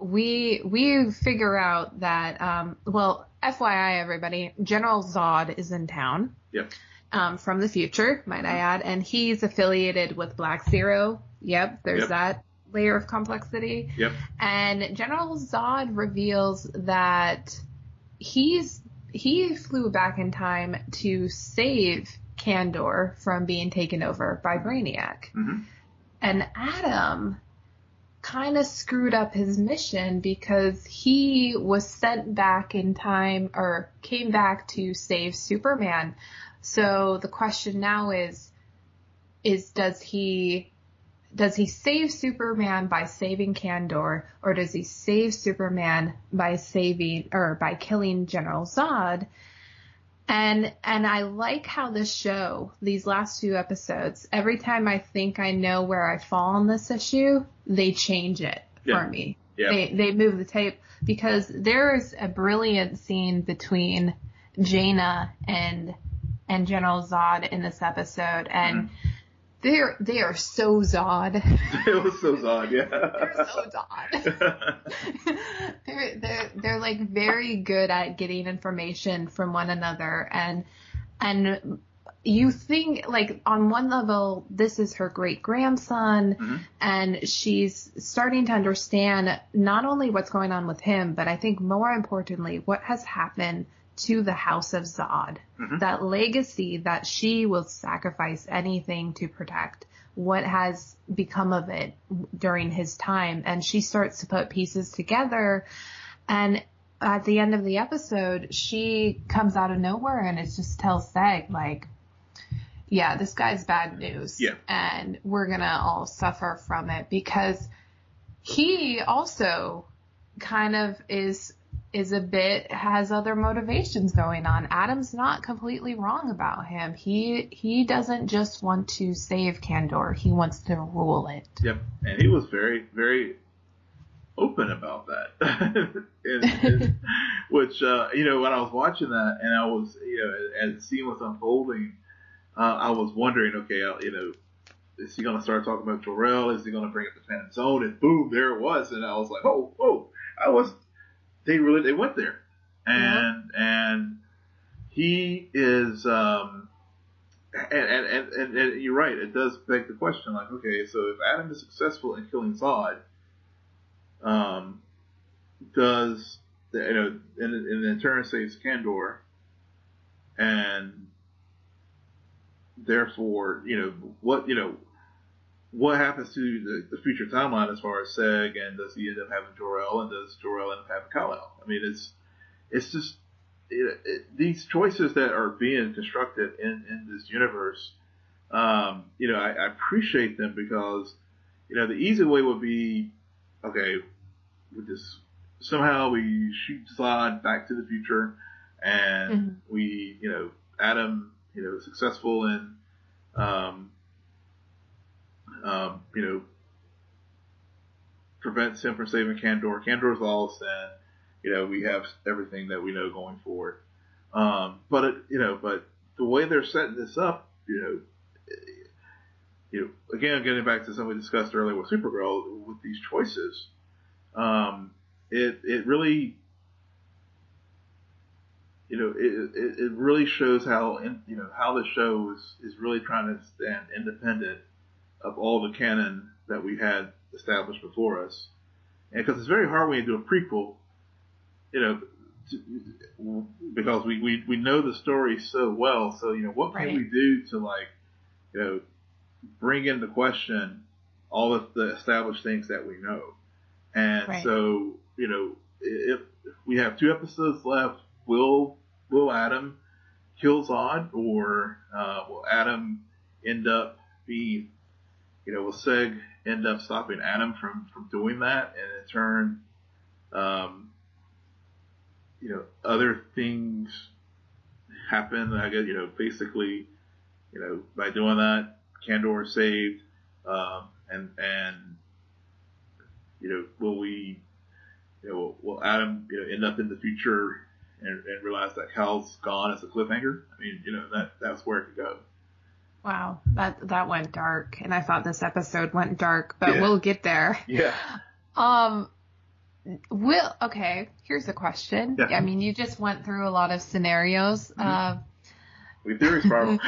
S1: we we figure out that um well FYI everybody General Zod is in town
S2: Yep.
S1: um from the future might I add and he's affiliated with Black Zero yep there's
S2: Yep.
S1: that layer of complexity
S2: Yep.
S1: and General Zod reveals that he's he flew back in time to save Kandor from being taken over by Brainiac.
S2: hmm
S1: And Adam kind of screwed up his mission because he was sent back in time or came back to save Superman. So the question now is is does he does he save Superman by saving Kandor or does he save Superman by saving or by killing General Zod? And and I like how this show, these last few episodes, every time I think I know where I fall on this issue, they change it
S2: Yeah.
S1: for me.
S2: Yeah.
S1: They they move the tape because there is a brilliant scene between Jayna and and General Zod in this episode and mm-hmm. They're they are so Zod.
S2: it was so odd, yeah.
S1: they're so Zod. they're they're they're like very good at getting information from one another and and you think like on one level this is her great grandson
S2: Mhm.
S1: and she's starting to understand not only what's going on with him but I think more importantly what has happened to the house of Zod
S2: Mhm.
S1: that legacy that she will sacrifice anything to protect what has become of it during his time and she starts to put pieces together and at the end of the episode she comes out of nowhere and it just tells Seg like yeah this guy's bad news
S2: Yeah.
S1: and we're gonna all suffer from it because he also kind of is is a bit has other motivations going on. Adam's not completely wrong about him. He he doesn't just want to save Kandor. He wants to rule it.
S2: Yep, and he was very, very open about that. and, and- which, uh, you know, when I was watching that and I was, you know, as the scene was unfolding, uh, I was wondering, okay, uh, you know, is he going to start talking about Jor-El? Is he going to bring up the Phantom Zone? And boom, there it was. And I was like, oh, oh, I was, they really, they went there. And, and he is, um, and, and, and, and, and you're right. It does beg the question, like, okay, so if Adam is successful in killing Zod, um, does you know, and, and in turn saves Kandor, and therefore, you know, what you know, what happens to the, the future timeline as far as Seg, and does he end up having Jor-El, and does Jor-El end up having Kal-El? I mean, it's it's just it, it, these choices that are being constructed in, in this universe, um, you know, I, I appreciate them because, you know, the easy way would be, okay, we just somehow we shoot slide back to the future, and
S1: Mhm.
S2: we, you know, Adam, you know, successful in, um, um, you know, prevents him from saving Kandor. Kandor's lost, and you know we have everything that we know going forward. Um, but it, you know, but the way they're setting this up, you know, you know, again, getting back to something we discussed earlier with Supergirl, with these choices, um, it it really, you know, it, it, it really shows how you know how the show is is really trying to stand independent of all the canon that we had established before us, and because it's very hard when you do a prequel, you know. To, because we, we, we know the story so well, so you know what can
S1: Right.
S2: we do to like, you know, bring into question all of the established things that we know. And
S1: Right.
S2: so, you know, if, if we have two episodes left, will will Adam kill Zod, or uh, will Adam end up being, you know, will Seg end up stopping Adam from from doing that, and in turn, um, you know, other things happen. I guess you know, basically, you know, by doing that, Kandor is saved, um, and and you know, will we, you know, will Adam you know end up in the future and, and realize that Kal's gone as a cliffhanger? I mean, you know, that that's where it could go.
S1: Wow, that that went dark, and I thought this episode went dark, but
S2: Yeah.
S1: we'll get there.
S2: Yeah.
S1: Um, will okay. Here's a question.
S2: Yeah.
S1: I mean, you just went through a lot of scenarios. Uh,
S2: We theories, Barbara.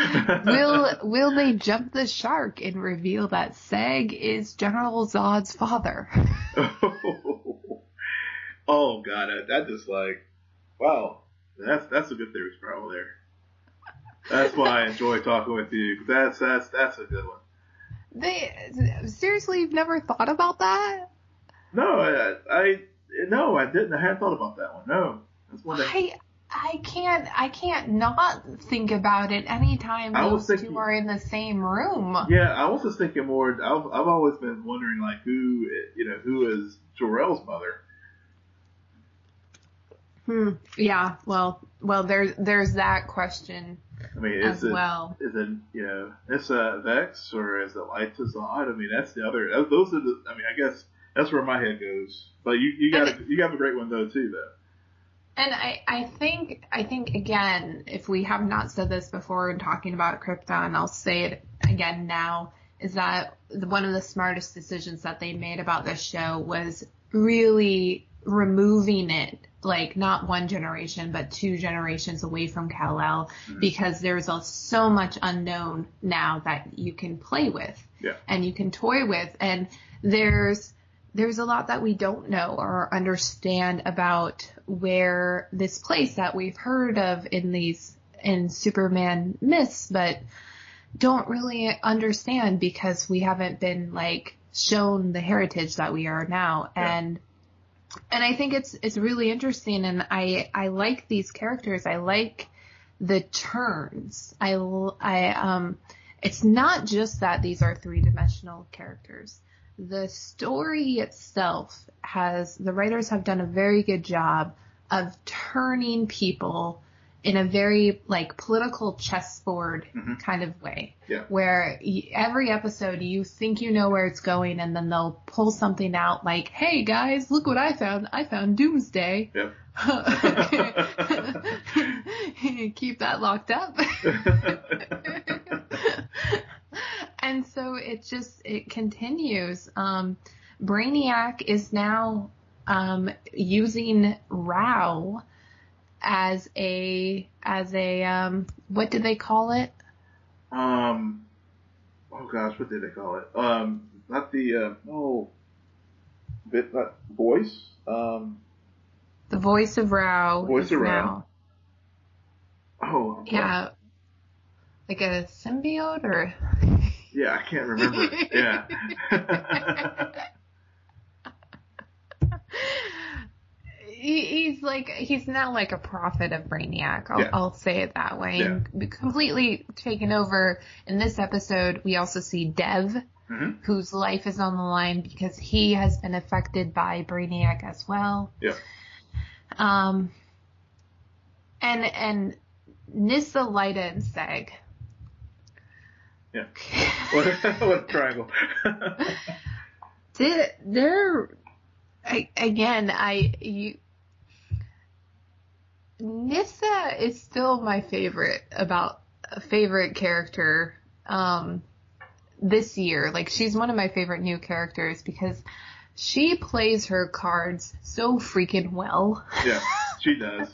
S1: will will they jump the shark and reveal that Seg is General Zod's father?
S2: oh oh god, that, that just like, wow, that's that's a good theory, Sproul there. That's why I enjoy talking with you. That's that's that's a good one.
S1: They seriously, you've never thought about that?
S2: No, I, I no, I didn't. I hadn't thought about that one. No, that's one that
S1: I I can't I can't not think about it anytime
S2: I
S1: those
S2: thinking-
S1: two are in the same room.
S2: Yeah, I was just thinking more. I've, I've always been wondering, like, who, you know, who is Jor-El's mother?
S1: Hmm. Yeah. Well, well, there's there's that question
S2: I mean, is it,
S1: well.
S2: is it, you know, it's a Vex or is it Lyta-Zod? I mean, that's the other. Those are the. I mean, I guess that's where my head goes. But you, you got, a, you got a great one though too, though.
S1: And I, I think, I think again, if we have not said this before in talking about Krypton, I'll say it again now, is that one of the smartest decisions that they made about this show was really removing it, like not one generation, but two generations away from Kal-El,
S2: Mhm.
S1: because there's a, so much unknown now that you can play with
S2: Yeah.
S1: and you can toy with. And there's, there's a lot that we don't know or understand about where this place that we've heard of in these in Superman myths, but don't really understand because we haven't been like shown the heritage that we are now.
S2: Yeah.
S1: And and I think it's it's really interesting and I I like these characters. I like the turns. I I um it's not just that these are three-dimensional characters the story itself has the writers have done a very good job of turning people in a very like political chessboard
S2: Mhm.
S1: kind of way
S2: Yeah.
S1: where y- every episode you think you know where it's going and then they'll pull something out like hey guys look what i found i found doomsday keep that locked up and so it just it continues. Um, Brainiac is now um, using Rao as a as a um, what did they call it?
S2: um, oh gosh, what did they call it? Um, not the uh, oh, bit not voice. Um,
S1: The voice of Rao.
S2: Voice of Rao. oh,
S1: Yeah. Like a symbiote or
S2: yeah, I can't remember. yeah.
S1: he, he's like he's now like a prophet of Brainiac. I'll,
S2: Yeah.
S1: I'll say it that way.
S2: Yeah.
S1: Completely taken over. In this episode, we also see Dev,
S2: Mhm.
S1: whose life is on the line because he has been affected by Brainiac as well.
S2: Yeah.
S1: Um. And and Nyssa, Lyta, and Seg.
S2: Yeah. what, what a triangle.
S1: Did they're I, again, I you Nyssa is still my favorite about favorite character um this year. Like she's one of my favorite new characters because she plays her cards so freaking well.
S2: Yeah, she does.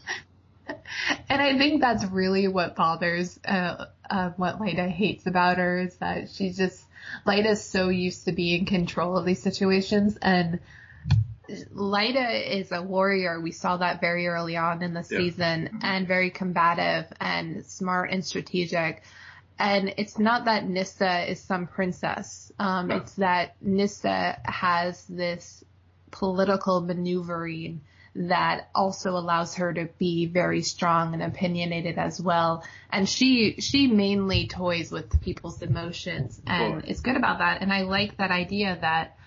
S1: and I think that's really what bothers uh, uh, what Lyta hates about her is that she's just Lyta's so used to being in control of these situations and Lyta is a warrior. We saw that very early on in the
S2: Yeah.
S1: season and very combative and smart and strategic. And it's not that Nyssa is some princess. Um,
S2: No.
S1: It's that Nyssa has this political maneuvering that also allows her to be very strong and opinionated as well. And she, she mainly toys with people's emotions and it's good about that. And I like that idea that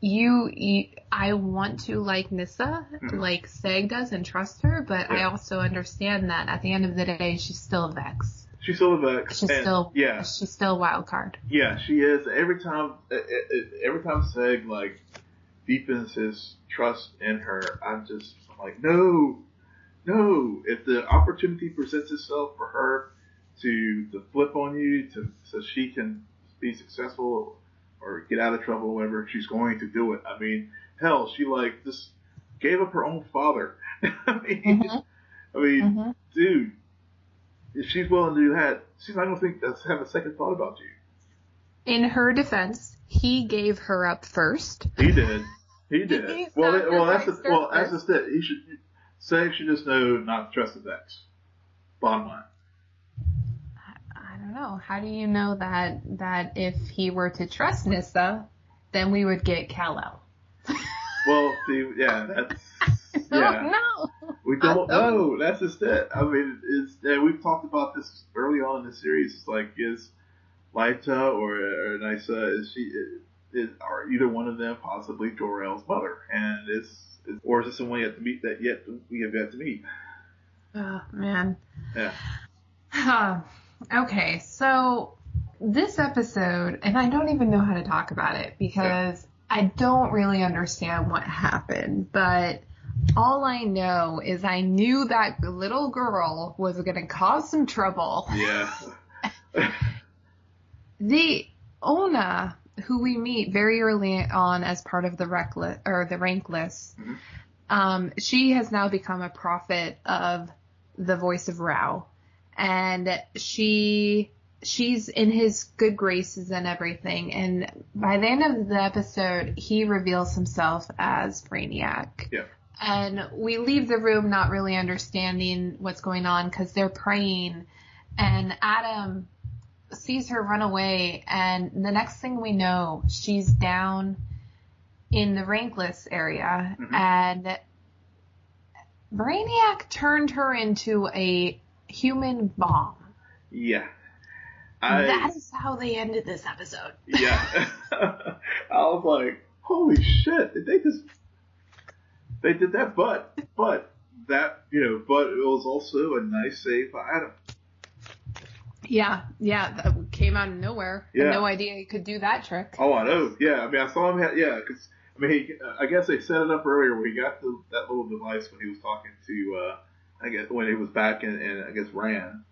S1: you, you I want to like Nyssa,
S2: Mhm.
S1: like Seg does and trust her, but I also understand that at the end of the day, she's still a Vex.
S2: She's still a Vex.
S1: She's
S2: and-
S1: still,
S2: yeah,
S1: she's still a wild card.
S2: yeah, she is. Every time, every time Seg like deepens his trust in her, I'm just I'm like, no, no. If the opportunity presents itself for her to to flip on you, to so she can be successful or get out of trouble, whatever, she's going to do it. I mean, hell, she like just gave up her own father. I mean,
S1: Mhm.
S2: I mean,
S1: Mhm.
S2: dude, if she's willing to do that, she's not gonna think that's have a second thought about you.
S1: In her defense, he gave her up first.
S2: He did. He did. Well, that- well, that's the, well, that's just it. He should say should just know not to trust the Vex. Bottom line.
S1: Don't know. How do you know that that if he were to trust Nyssa, then we would get Kal-El?
S2: Well, see, yeah, that's yeah.
S1: no.
S2: We don't know. That's just it. I mean, it's yeah, we've talked about this early on in the series. It's like is Lyta or, or Nyssa is she is are either one of them possibly Jor-El's mother, and it's, it's or is this someone yet to meet that yet we have yet to meet?
S1: Oh man.
S2: Yeah.
S1: Huh. Ah. Okay, so this episode, and I don't even know how to talk about it because I don't really understand what happened, but all I know is I knew that little girl was going to cause some trouble.
S2: Yeah.
S1: The Ona, who we meet very early on as part of the rec li- or the rankless,
S2: Mhm.
S1: um, she has now become a prophet of the voice of Rao, and she she's in his good graces and everything. And by the end of the episode, he reveals himself as Brainiac.
S2: Yeah.
S1: And we leave the room not really understanding what's going on because they're praying, and Adam sees her run away, and the next thing we know, she's down in the rankless area,
S2: Mhm.
S1: and Brainiac turned her into a human bomb.
S2: yeah. I,
S1: that is how they ended this episode.
S2: Yeah. I was like, holy shit, did they just they did that but but that you know, but it was also a nice save by Adam.
S1: Yeah, yeah, that came out of nowhere. Had
S2: Yeah.
S1: no idea he could do that trick.
S2: Oh, I know. Yeah, I mean, I saw him. Have, yeah, because I mean, he, I guess they set it up earlier where he got the, that little device when he was talking to, uh, I guess when he was back in, in I guess Rann.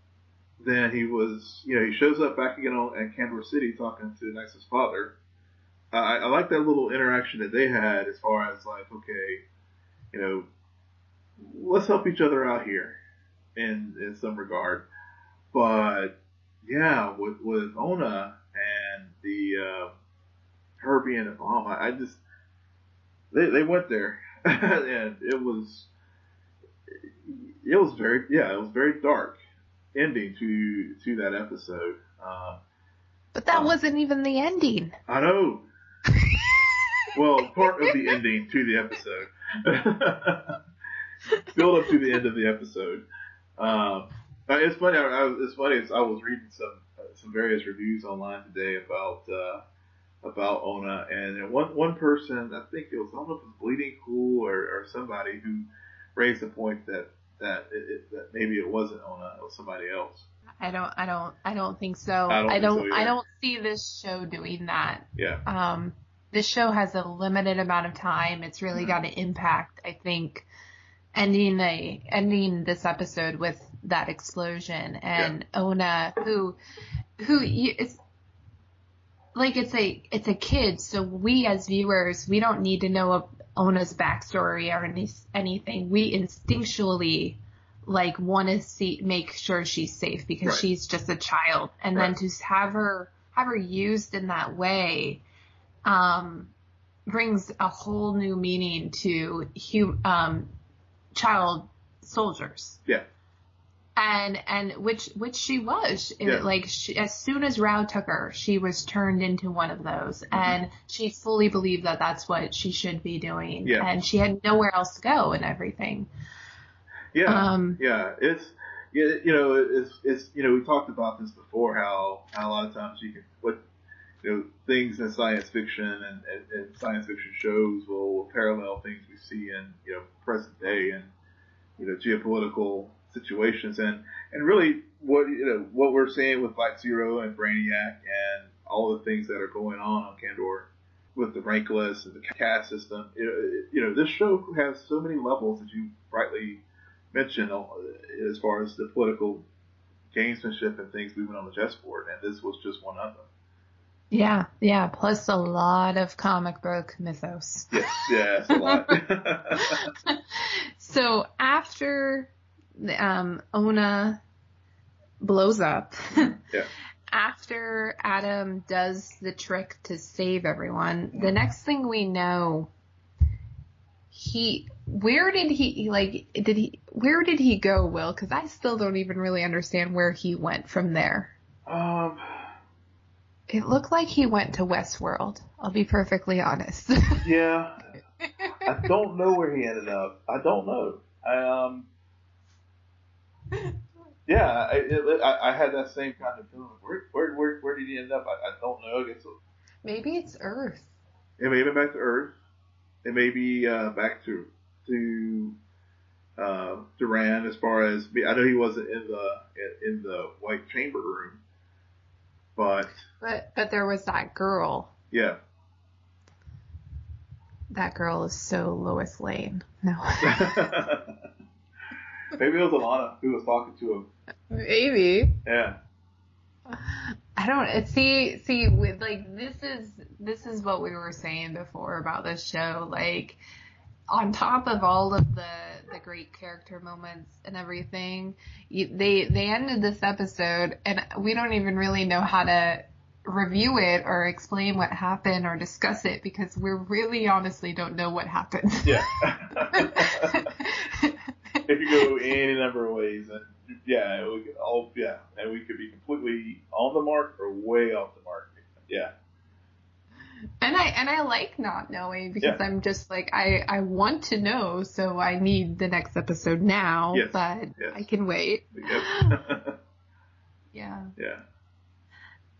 S2: Then he was, you know, he shows up back again on, in Kandor City talking to Nyx's father. I, I like that little interaction that they had as far as like, okay, you know, let's help each other out here in in some regard. But yeah, with with Ona and the uh, her being bomb, I, I just they they went there, and it was it was very yeah it was very dark ending to to that episode. Um,
S1: But that
S2: Oh.
S1: wasn't even the ending.
S2: I know. well, part of the ending to the episode. Build up to the end of the episode. Um, uh, it's funny. I, I, was- it's funny. It's, I was reading some uh, some various reviews online today about uh, about Ona, and one one person, I think it was I don't know if it was Bleeding Cool or, or somebody who raised the point that that it, it, that maybe it wasn't Ona, it was somebody else.
S1: I don't, I don't, I don't think so.
S2: I don't
S1: I don't,
S2: either.
S1: I don't see this show doing that.
S2: Yeah.
S1: Um, this show has a limited amount of time. It's really got an impact. I think ending the ending this episode with that explosion and Ona who who it's like it's a it's a kid, so we as viewers we don't need to know Ona's backstory or any, anything. We instinctually like want to see make sure she's safe because
S2: Right.
S1: she's just a child, and
S2: Right.
S1: then to have her have her used in that way, um, brings a whole new meaning to hum, um, child soldiers
S2: Yeah.
S1: And and which which she was
S2: Yeah.
S1: like she, as soon as Rao took her she was turned into one of those
S2: Mm-hmm.
S1: and she fully believed that that's what she should be doing
S2: Yeah.
S1: and she had nowhere else to go and everything
S2: Yeah,
S1: Um,
S2: yeah, it's yeah, you know, it's it's you know, we talked about this before how how a lot of times you can what you know things in science fiction and, and, and science fiction shows will parallel things we see in you know present day and you know geopolitical situations and and really what you know what we're seeing with Black Zero and Brainiac and all the things that are going on on Kandor with the rankless and the caste system. You know, you know, this show has so many levels that you rightly mentioned uh, as far as the political gamesmanship and things moving on the chessboard, and this was just one of them.
S1: yeah yeah plus a lot of comic book mythos
S2: Yes, yeah, a lot.
S1: so after um, Ona blows up,
S2: Yeah.
S1: after Adam does the trick to save everyone, the next thing we know, he where did he like did he where did he go, Will? Because I still don't even really understand where he went from there.
S2: um,
S1: It looked like he went to Westworld. I'll be perfectly honest.
S2: yeah, I don't know where he ended up. I don't know. Um, yeah, I, it, I, I had that same kind of feeling. Where, where, where, where did he end up? I, I don't know. I guess
S1: Maybe it's Earth.
S2: it may have been back to Earth. It may be uh, back to to uh, Duran as far as I know he wasn't in the in, in the White Chamber room, but
S1: But but there was that girl.
S2: yeah,
S1: That girl is so Lois Lane. No.
S2: maybe it was Alana who was talking to him.
S1: Maybe.
S2: Yeah,
S1: I don't eh, see see with like this is this is what we were saying before about this show like on top of all of the the great character moments and everything you, they they ended this episode and we don't even really know how to review it or explain what happened or discuss it because we really honestly don't know what happened.
S2: yeah. it could go any number of ways, and yeah, we could all yeah, and we could be completely on the mark or way off the mark. Yeah,
S1: And I and I like not knowing because
S2: Yeah.
S1: I'm just like I I want to know, so I need the next episode now,
S2: Yes,
S1: but
S2: yes.
S1: I can wait.
S2: yep.
S1: Yeah.
S2: yeah.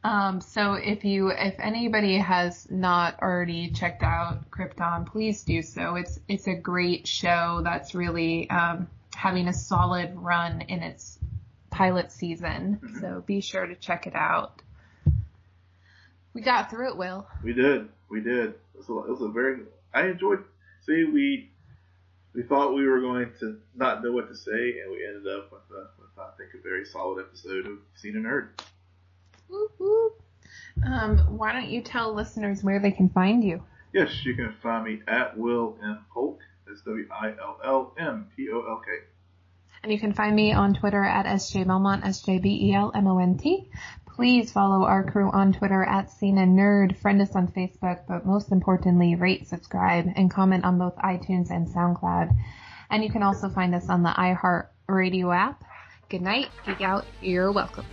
S1: Um so if you if anybody has not already checked out Krypton, please do so. It's it's a great show that's really um having a solid run in its pilot season.
S2: Mhm.
S1: So be sure to check it out. We got through it, Will.
S2: We did. We did. It was, a, it was a very. I enjoyed. See, we we thought we were going to not know what to say, and we ended up with, a, with I think, a very solid episode of Seen a Nerd.
S1: Whoop, whoop. Um, why don't you tell listeners where they can find you?
S2: Yes, you can find me at Will M Polk. That's W I L L M P O L K.
S1: And you can find me on Twitter at SJ Belmont, S-J-B-E-L-M-O-N-T. Please follow our crew on Twitter at Cena Nerd, friend us on Facebook, but most importantly, rate, subscribe, and comment on both iTunes and SoundCloud. And you can also find us on the iHeart Radio app. Good night, geek out, you're welcome.